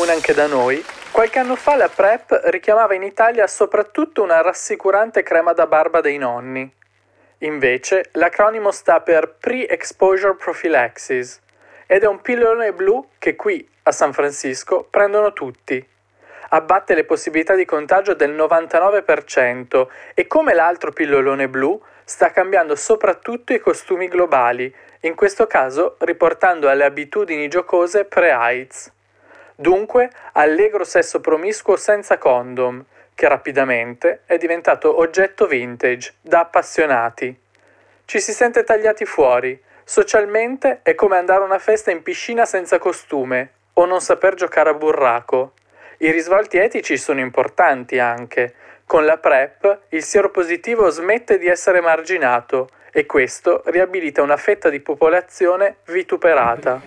comune anche da noi, qualche anno fa la PrEP richiamava in Italia soprattutto una rassicurante crema da barba dei nonni. Invece, l'acronimo sta per Pre-Exposure Prophylaxis ed è un pillolone blu che qui, a San Francisco, prendono tutti. Abbatte le possibilità di contagio del 99% e come l'altro pillolone blu sta cambiando soprattutto i costumi globali, in questo caso riportando alle abitudini giocose pre-AIDS. Dunque, allegro sesso promiscuo senza condom, che rapidamente è diventato oggetto vintage, da appassionati. Ci si sente tagliati fuori, socialmente è come andare a una festa in piscina senza costume o non saper giocare a burraco. I risvolti etici sono importanti anche. Con la PrEP il sieropositivo smette di essere marginato e questo riabilita una fetta di popolazione vituperata.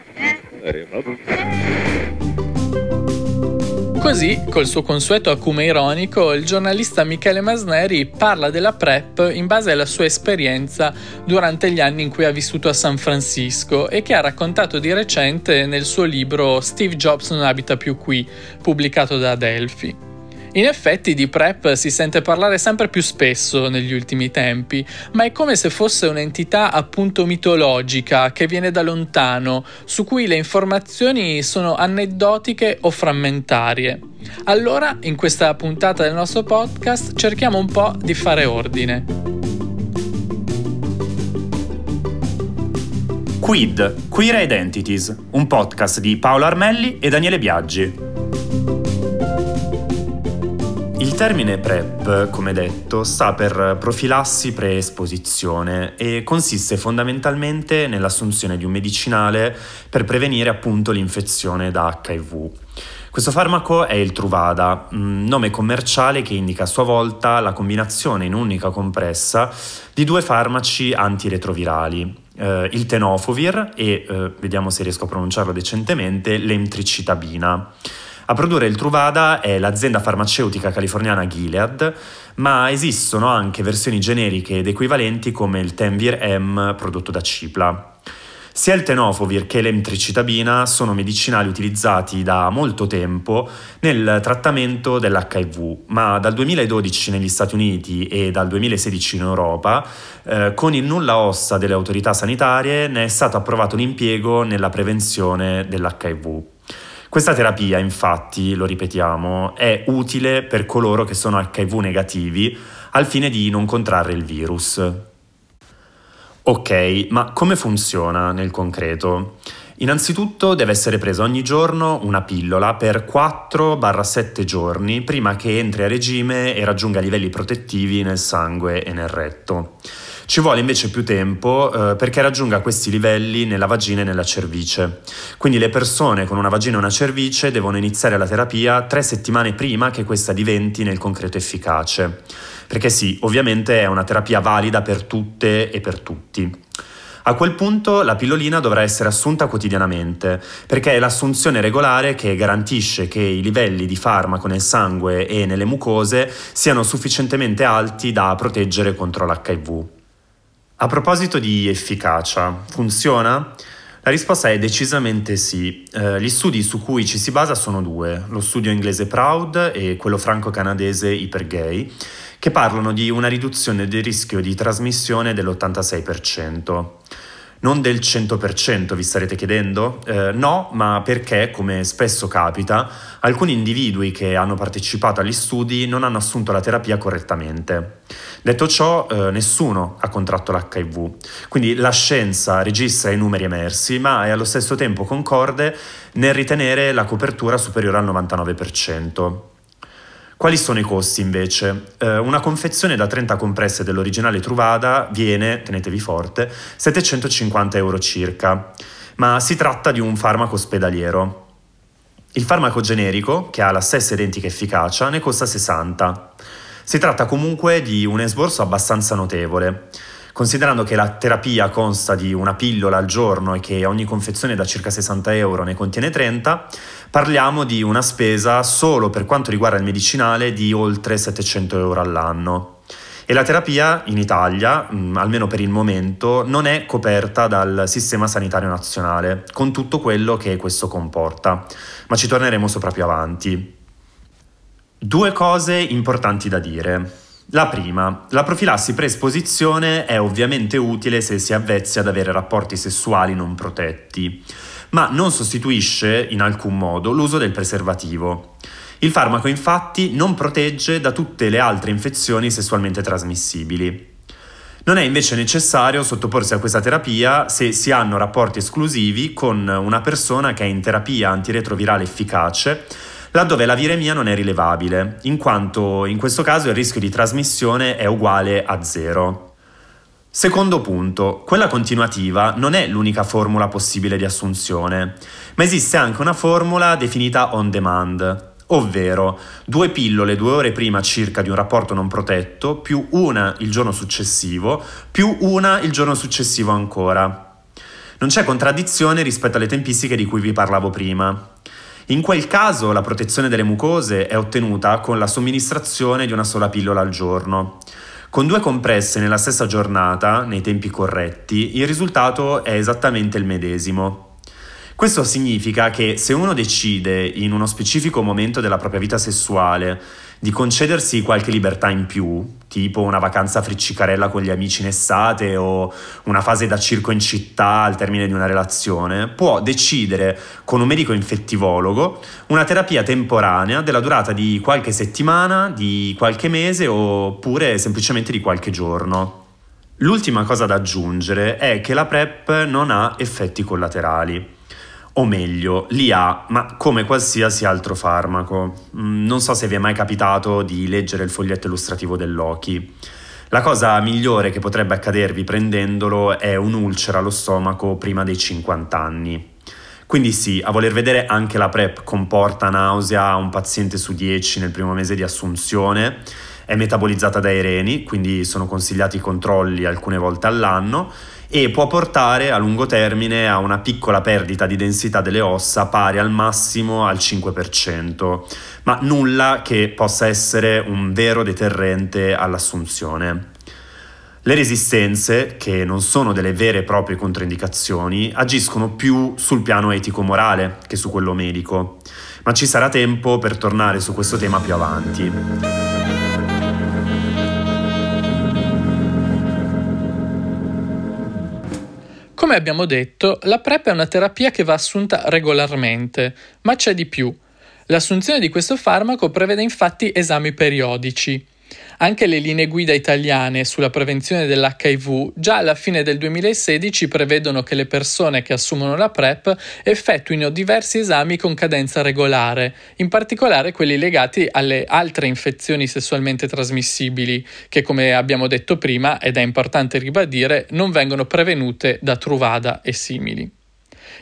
Così, col suo consueto acume ironico, il giornalista Michele Masneri parla della PrEP in base alla sua esperienza durante gli anni in cui ha vissuto a San Francisco e che ha raccontato di recente nel suo libro Steve Jobs non abita più qui, pubblicato da Adelphi. In effetti di PrEP si sente parlare sempre più spesso negli ultimi tempi, ma è come se fosse un'entità appunto mitologica che viene da lontano, su cui le informazioni sono aneddotiche o frammentarie. Allora, in questa puntata del nostro podcast cerchiamo un po' di fare ordine. Quid, Queer Identities, un podcast di Paolo Armelli e Daniele Biaggi. Il termine PrEP, come detto, sta per profilassi pre-esposizione e consiste fondamentalmente nell'assunzione di un medicinale per prevenire appunto l'infezione da HIV. Questo farmaco è il Truvada, nome commerciale che indica a sua volta la combinazione in un'unica compressa di due farmaci antiretrovirali, eh, il tenofovir e, eh, vediamo se riesco a pronunciarlo decentemente, l'emtricitabina. A produrre il Truvada è l'azienda farmaceutica californiana Gilead, ma esistono anche versioni generiche ed equivalenti come il Tenvir M prodotto da Cipla. Sia il tenofovir che l'emtricitabina sono medicinali utilizzati da molto tempo nel trattamento dell'HIV, ma dal 2012 negli Stati Uniti e dal 2016 in Europa, eh, con il nulla ossa delle autorità sanitarie, ne è stato approvato l'impiego nella prevenzione dell'HIV. Questa terapia, infatti, lo ripetiamo, è utile per coloro che sono HIV negativi al fine di non contrarre il virus. Ok, ma come funziona nel concreto? Innanzitutto deve essere presa ogni giorno una pillola per 4-7 giorni prima che entri a regime e raggiunga livelli protettivi nel sangue e nel retto. Ci vuole invece più tempo eh, perché raggiunga questi livelli nella vagina e nella cervice. Quindi le persone con una vagina e una cervice devono iniziare la terapia tre settimane prima che questa diventi nel concreto efficace. Perché sì, ovviamente è una terapia valida per tutte e per tutti. A quel punto la pillolina dovrà essere assunta quotidianamente, perché è l'assunzione regolare che garantisce che i livelli di farmaco nel sangue e nelle mucose siano sufficientemente alti da proteggere contro l'HIV. A proposito di efficacia, funziona? La risposta è decisamente sì. Eh, gli studi su cui ci si basa sono due, lo studio inglese Proud e quello franco-canadese Hypergay, che parlano di una riduzione del rischio di trasmissione dell'86% non del 100%, vi starete chiedendo? Eh, no, ma perché, come spesso capita, alcuni individui che hanno partecipato agli studi non hanno assunto la terapia correttamente. Detto ciò, eh, nessuno ha contratto l'HIV, quindi la scienza registra i numeri emersi, ma è allo stesso tempo concorde nel ritenere la copertura superiore al 99%. Quali sono i costi invece? Eh, una confezione da 30 compresse dell'originale Truvada viene, tenetevi forte, 750 euro circa, ma si tratta di un farmaco ospedaliero. Il farmaco generico, che ha la stessa identica efficacia, ne costa 60. Si tratta comunque di un esborso abbastanza notevole. Considerando che la terapia consta di una pillola al giorno e che ogni confezione da circa 60 euro ne contiene 30, parliamo di una spesa solo per quanto riguarda il medicinale di oltre 700 euro all'anno. e la terapia in Italia, mh, almeno per il momento, non è coperta dal sistema sanitario nazionale, con tutto quello che questo comporta, ma ci torneremo sopra più avanti. Due cose importanti da dire. La prima, la profilassi preesposizione è ovviamente utile se si avvezzi ad avere rapporti sessuali non protetti, ma non sostituisce in alcun modo l'uso del preservativo. Il farmaco infatti non protegge da tutte le altre infezioni sessualmente trasmissibili. Non è invece necessario sottoporsi a questa terapia se si hanno rapporti esclusivi con una persona che è in terapia antiretrovirale efficace, laddove la viremia non è rilevabile, in quanto in questo caso il rischio di trasmissione è uguale a zero. Secondo punto, quella continuativa non è l'unica formula possibile di assunzione, ma esiste anche una formula definita on demand, ovvero due pillole due ore prima circa di un rapporto non protetto, più una il giorno successivo, più una il giorno successivo ancora. Non c'è contraddizione rispetto alle tempistiche di cui vi parlavo prima. In quel caso la protezione delle mucose è ottenuta con la somministrazione di una sola pillola al giorno. Con due compresse nella stessa giornata, nei tempi corretti, il risultato è esattamente il medesimo. Questo significa che se uno decide in uno specifico momento della propria vita sessuale di concedersi qualche libertà in più, tipo una vacanza friccicarella con gli amici in estate o una fase da circo in città al termine di una relazione, può decidere con un medico infettivologo una terapia temporanea della durata di qualche settimana, di qualche mese oppure semplicemente di qualche giorno. L'ultima cosa da aggiungere è che la PrEP non ha effetti collaterali o meglio, li ha, ma come qualsiasi altro farmaco. Mm, non so se vi è mai capitato di leggere il foglietto illustrativo dell'Oki. La cosa migliore che potrebbe accadervi prendendolo è un'ulcera allo stomaco prima dei 50 anni. Quindi sì, a voler vedere anche la PrEP comporta nausea a un paziente su 10 nel primo mese di assunzione, è metabolizzata dai reni, quindi sono consigliati controlli alcune volte all'anno e può portare a lungo termine a una piccola perdita di densità delle ossa pari al massimo al 5%, ma nulla che possa essere un vero deterrente all'assunzione. Le resistenze, che non sono delle vere e proprie controindicazioni, agiscono più sul piano etico-morale che su quello medico, ma ci sarà tempo per tornare su questo tema più avanti. Come abbiamo detto, la PrEP è una terapia che va assunta regolarmente, ma c'è di più. L'assunzione di questo farmaco prevede infatti esami periodici. Anche le linee guida italiane sulla prevenzione dell'HIV già alla fine del 2016 prevedono che le persone che assumono la PrEP effettuino diversi esami con cadenza regolare, in particolare quelli legati alle altre infezioni sessualmente trasmissibili, che come abbiamo detto prima, ed è importante ribadire, non vengono prevenute da Truvada e simili.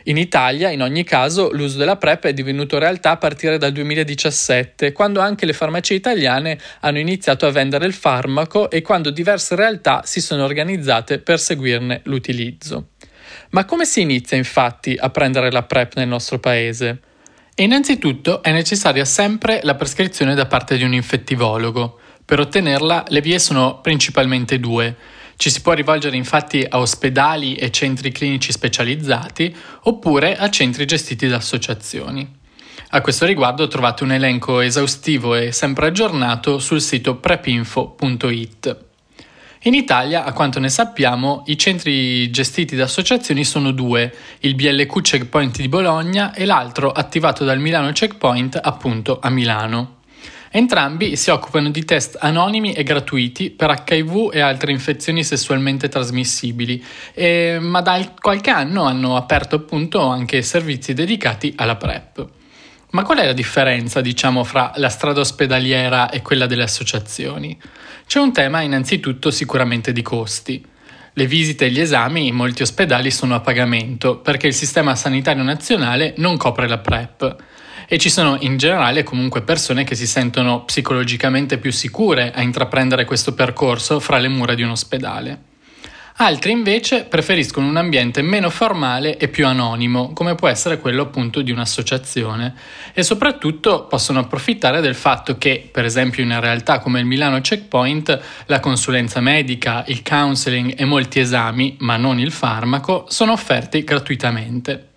In Italia, in ogni caso, l'uso della PrEP è divenuto realtà a partire dal 2017, quando anche le farmacie italiane hanno iniziato a vendere il farmaco e quando diverse realtà si sono organizzate per seguirne l'utilizzo. Ma come si inizia infatti a prendere la PrEP nel nostro paese? Innanzitutto è necessaria sempre la prescrizione da parte di un infettivologo. Per ottenerla le vie sono principalmente due ci si può rivolgere infatti a ospedali e centri clinici specializzati oppure a centri gestiti da associazioni. A questo riguardo trovate un elenco esaustivo e sempre aggiornato sul sito prepinfo.it. In Italia, a quanto ne sappiamo, i centri gestiti da associazioni sono due, il BLQ Checkpoint di Bologna e l'altro attivato dal Milano Checkpoint appunto a Milano. Entrambi si occupano di test anonimi e gratuiti per HIV e altre infezioni sessualmente trasmissibili, e, ma da qualche anno hanno aperto appunto anche servizi dedicati alla PrEP. Ma qual è la differenza, diciamo, fra la strada ospedaliera e quella delle associazioni? C'è un tema innanzitutto sicuramente di costi. Le visite e gli esami in molti ospedali sono a pagamento perché il sistema sanitario nazionale non copre la PrEP e ci sono in generale comunque persone che si sentono psicologicamente più sicure a intraprendere questo percorso fra le mura di un ospedale. Altri invece preferiscono un ambiente meno formale e più anonimo, come può essere quello appunto di un'associazione, e soprattutto possono approfittare del fatto che, per esempio in una realtà come il Milano Checkpoint, la consulenza medica, il counseling e molti esami, ma non il farmaco, sono offerti gratuitamente.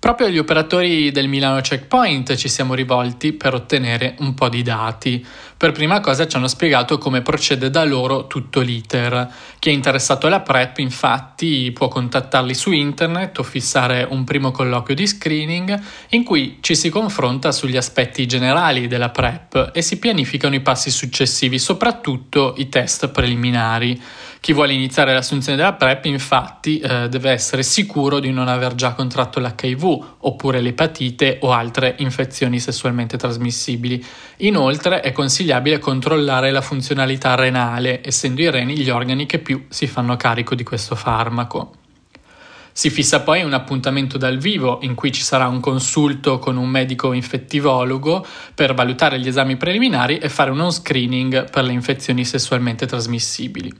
Proprio agli operatori del Milano Checkpoint ci siamo rivolti per ottenere un po' di dati. Per prima cosa ci hanno spiegato come procede da loro tutto l'iter. Chi è interessato alla PrEP infatti può contattarli su internet o fissare un primo colloquio di screening in cui ci si confronta sugli aspetti generali della PrEP e si pianificano i passi successivi, soprattutto i test preliminari. Chi vuole iniziare l'assunzione della PrEP infatti eh, deve essere sicuro di non aver già contratto l'HIV oppure l'epatite o altre infezioni sessualmente trasmissibili. Inoltre è consigliabile controllare la funzionalità renale, essendo i reni gli organi che più si fanno carico di questo farmaco. Si fissa poi un appuntamento dal vivo in cui ci sarà un consulto con un medico infettivologo per valutare gli esami preliminari e fare uno screening per le infezioni sessualmente trasmissibili.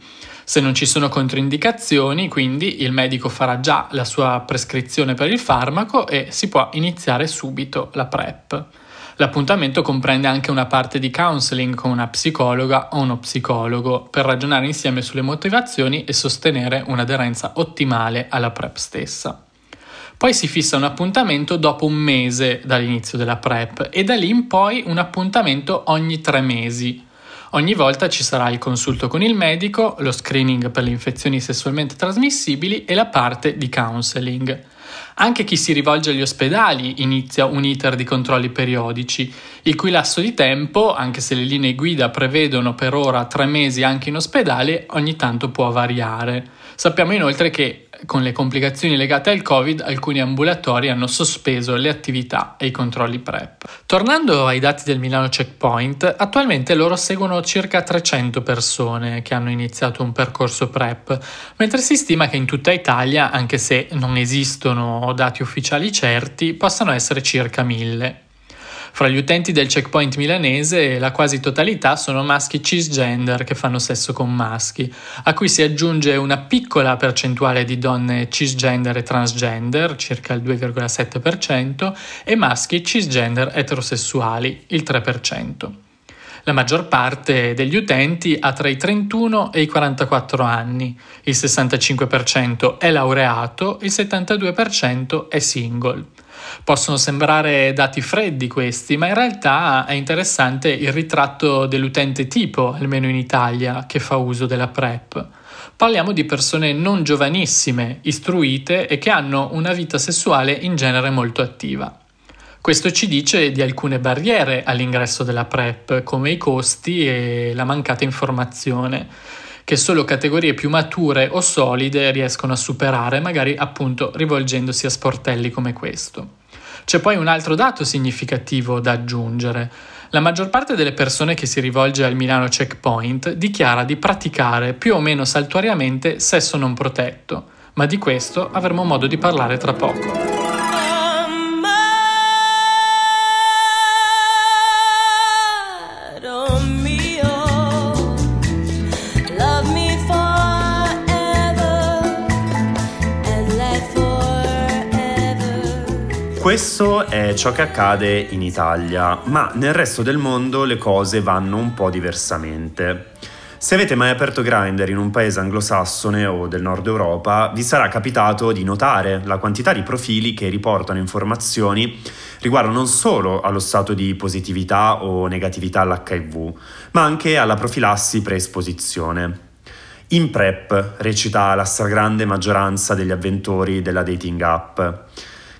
Se non ci sono controindicazioni, quindi il medico farà già la sua prescrizione per il farmaco e si può iniziare subito la PrEP. L'appuntamento comprende anche una parte di counseling con una psicologa o uno psicologo per ragionare insieme sulle motivazioni e sostenere un'aderenza ottimale alla PrEP stessa. Poi si fissa un appuntamento dopo un mese dall'inizio della PrEP e da lì in poi un appuntamento ogni tre mesi Ogni volta ci sarà il consulto con il medico, lo screening per le infezioni sessualmente trasmissibili e la parte di counseling. Anche chi si rivolge agli ospedali inizia un iter di controlli periodici, il cui lasso di tempo, anche se le linee guida prevedono per ora tre mesi anche in ospedale, ogni tanto può variare. Sappiamo inoltre che con le complicazioni legate al Covid, alcuni ambulatori hanno sospeso le attività e i controlli PrEP. Tornando ai dati del Milano Checkpoint, attualmente loro seguono circa 300 persone che hanno iniziato un percorso PrEP, mentre si stima che in tutta Italia, anche se non esistono dati ufficiali certi, possano essere circa 1000. Fra gli utenti del checkpoint milanese la quasi totalità sono maschi cisgender che fanno sesso con maschi, a cui si aggiunge una piccola percentuale di donne cisgender e transgender, circa il 2,7%, e maschi cisgender eterosessuali, il 3%. La maggior parte degli utenti ha tra i 31 e i 44 anni, il 65% è laureato, il 72% è single. Possono sembrare dati freddi questi, ma in realtà è interessante il ritratto dell'utente tipo, almeno in Italia, che fa uso della PrEP. Parliamo di persone non giovanissime, istruite e che hanno una vita sessuale in genere molto attiva. Questo ci dice di alcune barriere all'ingresso della PrEP, come i costi e la mancata informazione, che solo categorie più mature o solide riescono a superare, magari appunto rivolgendosi a sportelli come questo. C'è poi un altro dato significativo da aggiungere. La maggior parte delle persone che si rivolge al Milano Checkpoint dichiara di praticare più o meno saltuariamente sesso non protetto, ma di questo avremo modo di parlare tra poco. Questo è ciò che accade in Italia, ma nel resto del mondo le cose vanno un po' diversamente. Se avete mai aperto Grindr in un paese anglosassone o del nord Europa, vi sarà capitato di notare la quantità di profili che riportano informazioni riguardo non solo allo stato di positività o negatività all'HIV, ma anche alla profilassi preesposizione. In PrEP recita la stragrande maggioranza degli avventori della dating app.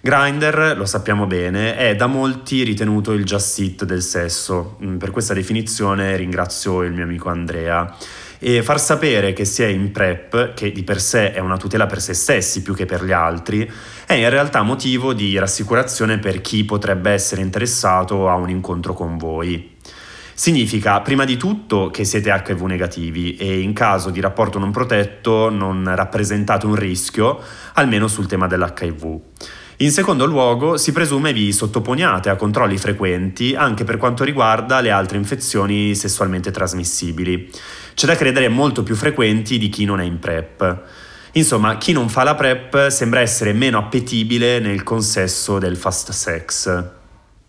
Grindr, lo sappiamo bene, è da molti ritenuto il just it del sesso. Mm, per questa definizione ringrazio il mio amico Andrea. E far sapere che si è in PrEP, che di per sé è una tutela per se stessi più che per gli altri, è in realtà motivo di rassicurazione per chi potrebbe essere interessato a un incontro con voi. Significa prima di tutto che siete HIV negativi e in caso di rapporto non protetto non rappresentate un rischio, almeno sul tema dell'HIV. In secondo luogo, si presume vi sottoponiate a controlli frequenti anche per quanto riguarda le altre infezioni sessualmente trasmissibili. C'è da credere molto più frequenti di chi non è in PrEP. Insomma, chi non fa la PrEP sembra essere meno appetibile nel consesso del fast sex.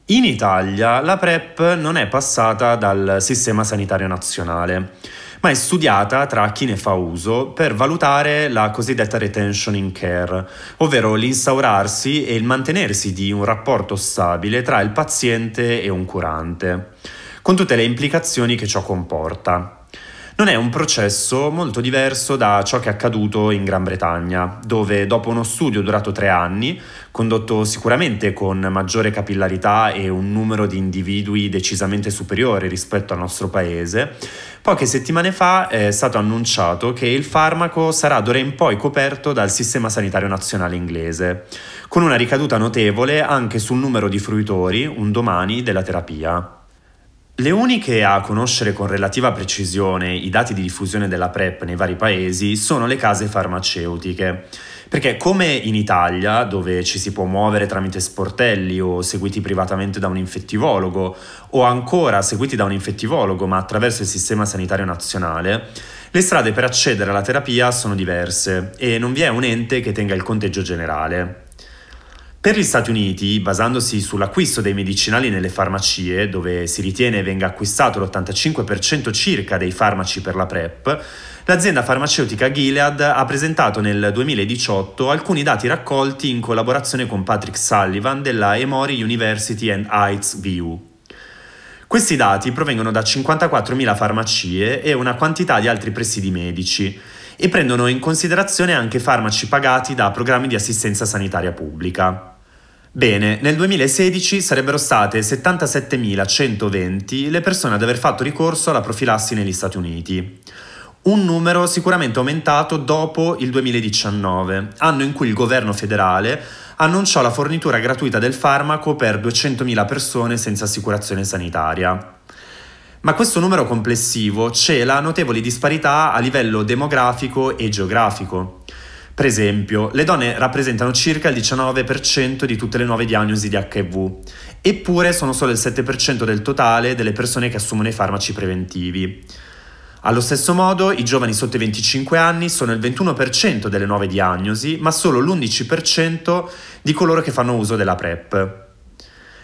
In Italia la PrEP non è passata dal sistema sanitario nazionale ma è studiata tra chi ne fa uso per valutare la cosiddetta retention in care, ovvero l'instaurarsi e il mantenersi di un rapporto stabile tra il paziente e un curante, con tutte le implicazioni che ciò comporta. Non è un processo molto diverso da ciò che è accaduto in Gran Bretagna, dove dopo uno studio durato tre anni, condotto sicuramente con maggiore capillarità e un numero di individui decisamente superiore rispetto al nostro paese, poche settimane fa è stato annunciato che il farmaco sarà d'ora in poi coperto dal Sistema Sanitario Nazionale inglese, con una ricaduta notevole anche sul numero di fruitori, un domani, della terapia. Le uniche a conoscere con relativa precisione i dati di diffusione della PrEP nei vari paesi sono le case farmaceutiche, perché come in Italia, dove ci si può muovere tramite sportelli o seguiti privatamente da un infettivologo, o ancora seguiti da un infettivologo ma attraverso il sistema sanitario nazionale, le strade per accedere alla terapia sono diverse e non vi è un ente che tenga il conteggio generale. Per gli Stati Uniti, basandosi sull'acquisto dei medicinali nelle farmacie, dove si ritiene venga acquistato l'85% circa dei farmaci per la PrEP, l'azienda farmaceutica Gilead ha presentato nel 2018 alcuni dati raccolti in collaborazione con Patrick Sullivan della Emory University and Heights VU. Questi dati provengono da 54.000 farmacie e una quantità di altri presidi medici e prendono in considerazione anche farmaci pagati da programmi di assistenza sanitaria pubblica. Bene, nel 2016 sarebbero state 77.120 le persone ad aver fatto ricorso alla profilassi negli Stati Uniti. Un numero sicuramente aumentato dopo il 2019, anno in cui il governo federale annunciò la fornitura gratuita del farmaco per 200.000 persone senza assicurazione sanitaria. Ma questo numero complessivo cela notevoli disparità a livello demografico e geografico. Per esempio, le donne rappresentano circa il 19% di tutte le nuove diagnosi di HIV, eppure sono solo il 7% del totale delle persone che assumono i farmaci preventivi. Allo stesso modo, i giovani sotto i 25 anni sono il 21% delle nuove diagnosi, ma solo l'11% di coloro che fanno uso della PrEP.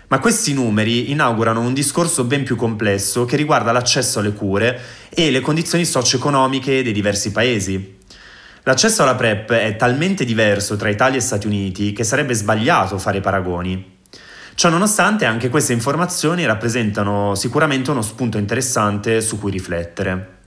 Ma questi numeri inaugurano un discorso ben più complesso che riguarda l'accesso alle cure e le condizioni socio-economiche dei diversi paesi. L'accesso alla PrEP è talmente diverso tra Italia e Stati Uniti che sarebbe sbagliato fare paragoni. Ciononostante anche queste informazioni rappresentano sicuramente uno spunto interessante su cui riflettere.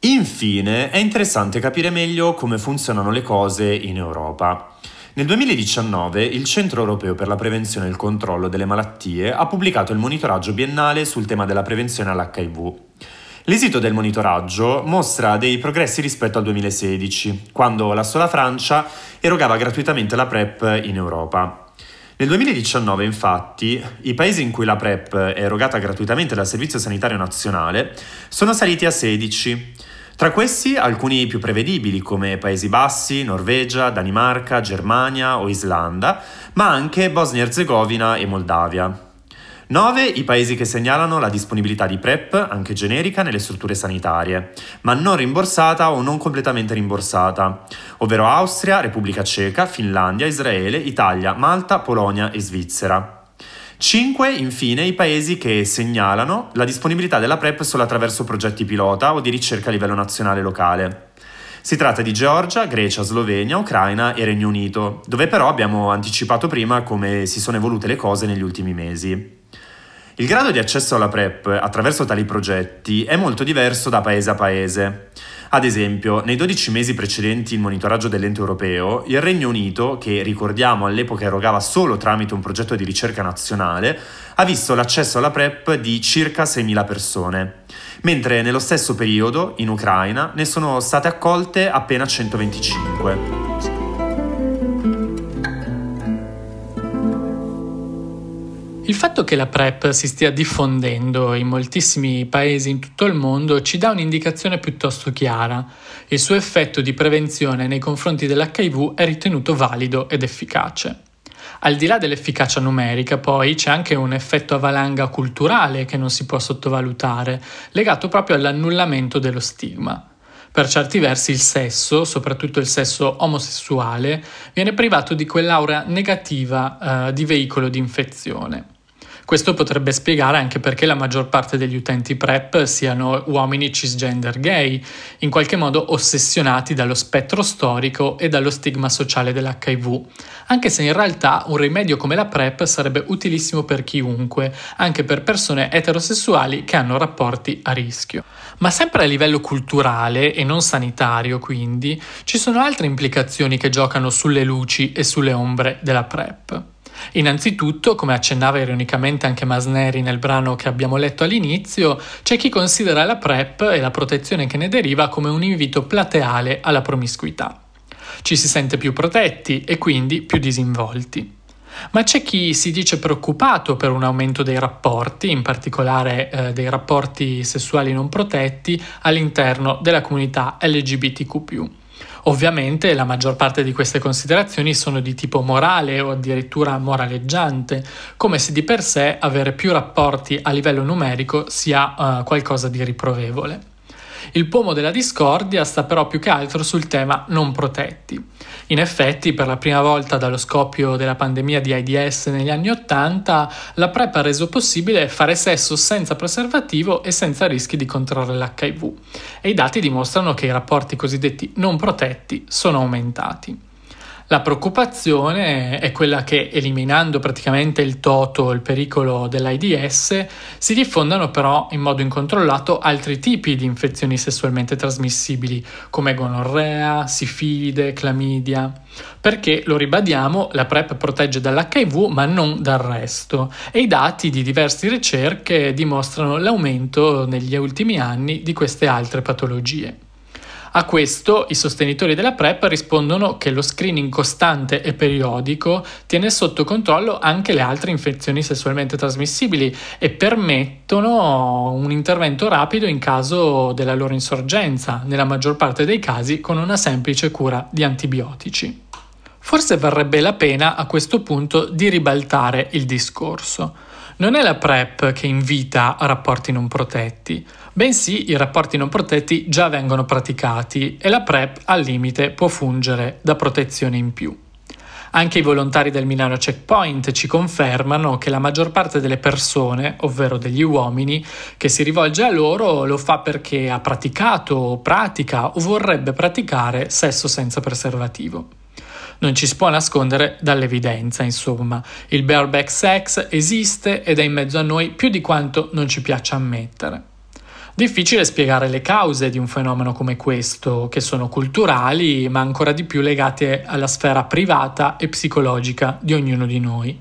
Infine è interessante capire meglio come funzionano le cose in Europa. Nel 2019 il Centro Europeo per la Prevenzione e il Controllo delle Malattie ha pubblicato il monitoraggio biennale sul tema della prevenzione all'HIV. L'esito del monitoraggio mostra dei progressi rispetto al 2016, quando la sola Francia erogava gratuitamente la PrEP in Europa. Nel 2019, infatti, i paesi in cui la PrEP è erogata gratuitamente dal Servizio Sanitario Nazionale sono saliti a 16. Tra questi alcuni più prevedibili come Paesi Bassi, Norvegia, Danimarca, Germania o Islanda, ma anche Bosnia-Herzegovina e Moldavia. 9 i paesi che segnalano la disponibilità di PrEP, anche generica, nelle strutture sanitarie, ma non rimborsata o non completamente rimborsata, ovvero Austria, Repubblica Ceca, Finlandia, Israele, Italia, Malta, Polonia e Svizzera. 5 infine i paesi che segnalano la disponibilità della PrEP solo attraverso progetti pilota o di ricerca a livello nazionale e locale. Si tratta di Georgia, Grecia, Slovenia, Ucraina e Regno Unito, dove però abbiamo anticipato prima come si sono evolute le cose negli ultimi mesi. Il grado di accesso alla PrEP attraverso tali progetti è molto diverso da paese a paese. Ad esempio, nei 12 mesi precedenti il monitoraggio dell'ente europeo, il Regno Unito, che ricordiamo all'epoca erogava solo tramite un progetto di ricerca nazionale, ha visto l'accesso alla PrEP di circa 6.000 persone, mentre nello stesso periodo, in Ucraina, ne sono state accolte appena 125. Il fatto che la PrEP si stia diffondendo in moltissimi paesi in tutto il mondo ci dà un'indicazione piuttosto chiara. Il suo effetto di prevenzione nei confronti dell'HIV è ritenuto valido ed efficace. Al di là dell'efficacia numerica, poi, c'è anche un effetto a valanga culturale che non si può sottovalutare, legato proprio all'annullamento dello stigma. Per certi versi il sesso, soprattutto il sesso omosessuale, viene privato di quell'aura negativa eh, di veicolo di infezione. Questo potrebbe spiegare anche perché la maggior parte degli utenti PrEP siano uomini cisgender gay, in qualche modo ossessionati dallo spettro storico e dallo stigma sociale dell'HIV, anche se in realtà un rimedio come la PrEP sarebbe utilissimo per chiunque, anche per persone eterosessuali che hanno rapporti a rischio. Ma sempre a livello culturale e non sanitario, quindi, ci sono altre implicazioni che giocano sulle luci e sulle ombre della PrEP. Innanzitutto, come accennava ironicamente anche Masneri nel brano che abbiamo letto all'inizio, c'è chi considera la PrEP e la protezione che ne deriva come un invito plateale alla promiscuità. Ci si sente più protetti e quindi più disinvolti. Ma c'è chi si dice preoccupato per un aumento dei rapporti, in particolare eh, dei rapporti sessuali non protetti, all'interno della comunità LGBTQ. Ovviamente la maggior parte di queste considerazioni sono di tipo morale o addirittura moraleggiante, come se di per sé avere più rapporti a livello numerico sia uh, qualcosa di riprovevole. Il pomo della discordia sta però più che altro sul tema non protetti. In effetti, per la prima volta dallo scoppio della pandemia di AIDS negli anni Ottanta, la PrEP ha reso possibile fare sesso senza preservativo e senza rischi di contrarre l'HIV. E i dati dimostrano che i rapporti cosiddetti non protetti sono aumentati. La preoccupazione è quella che eliminando praticamente il toto, il pericolo dell'AIDS, si diffondano però in modo incontrollato altri tipi di infezioni sessualmente trasmissibili come gonorrea, sifilide, clamidia. Perché, lo ribadiamo, la PrEP protegge dall'HIV ma non dal resto e i dati di diverse ricerche dimostrano l'aumento negli ultimi anni di queste altre patologie. A questo i sostenitori della PrEP rispondono che lo screening costante e periodico tiene sotto controllo anche le altre infezioni sessualmente trasmissibili e permettono un intervento rapido in caso della loro insorgenza, nella maggior parte dei casi con una semplice cura di antibiotici. Forse varrebbe la pena a questo punto di ribaltare il discorso. Non è la PrEP che invita a rapporti non protetti, bensì i rapporti non protetti già vengono praticati e la PrEP al limite può fungere da protezione in più. Anche i volontari del Milano Checkpoint ci confermano che la maggior parte delle persone, ovvero degli uomini, che si rivolge a loro lo fa perché ha praticato, pratica o vorrebbe praticare sesso senza preservativo. Non ci si può nascondere dall'evidenza, insomma. Il bareback sex esiste ed è in mezzo a noi più di quanto non ci piaccia ammettere. Difficile spiegare le cause di un fenomeno come questo, che sono culturali, ma ancora di più legate alla sfera privata e psicologica di ognuno di noi.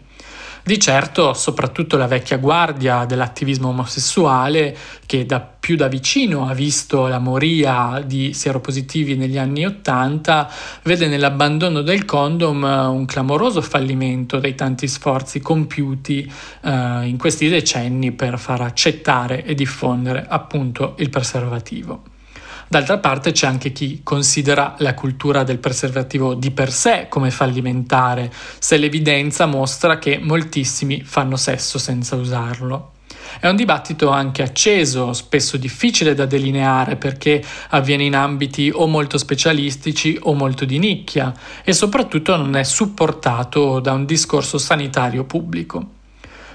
Di certo, soprattutto la vecchia guardia dell'attivismo omosessuale, che da più da vicino ha visto la moria di seropositivi negli anni Ottanta, vede nell'abbandono del condom eh, un clamoroso fallimento dei tanti sforzi compiuti eh, in questi decenni per far accettare e diffondere appunto il preservativo. D'altra parte c'è anche chi considera la cultura del preservativo di per sé come fallimentare, se l'evidenza mostra che moltissimi fanno sesso senza usarlo. È un dibattito anche acceso, spesso difficile da delineare perché avviene in ambiti o molto specialistici o molto di nicchia e soprattutto non è supportato da un discorso sanitario pubblico.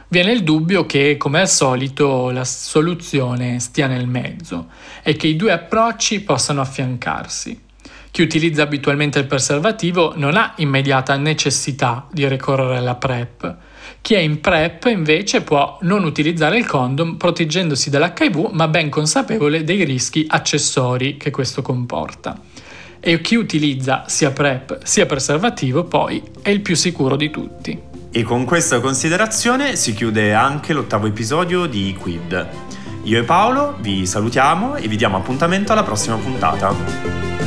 Viene il dubbio che, come al solito, la soluzione stia nel mezzo e che i due approcci possano affiancarsi. Chi utilizza abitualmente il preservativo non ha immediata necessità di ricorrere alla PrEP. Chi è in PrEP invece può non utilizzare il condom proteggendosi dall'HIV ma ben consapevole dei rischi accessori che questo comporta. E chi utilizza sia PrEP sia preservativo poi è il più sicuro di tutti. E con questa considerazione si chiude anche l'ottavo episodio di Quid. Io e Paolo vi salutiamo e vi diamo appuntamento alla prossima puntata.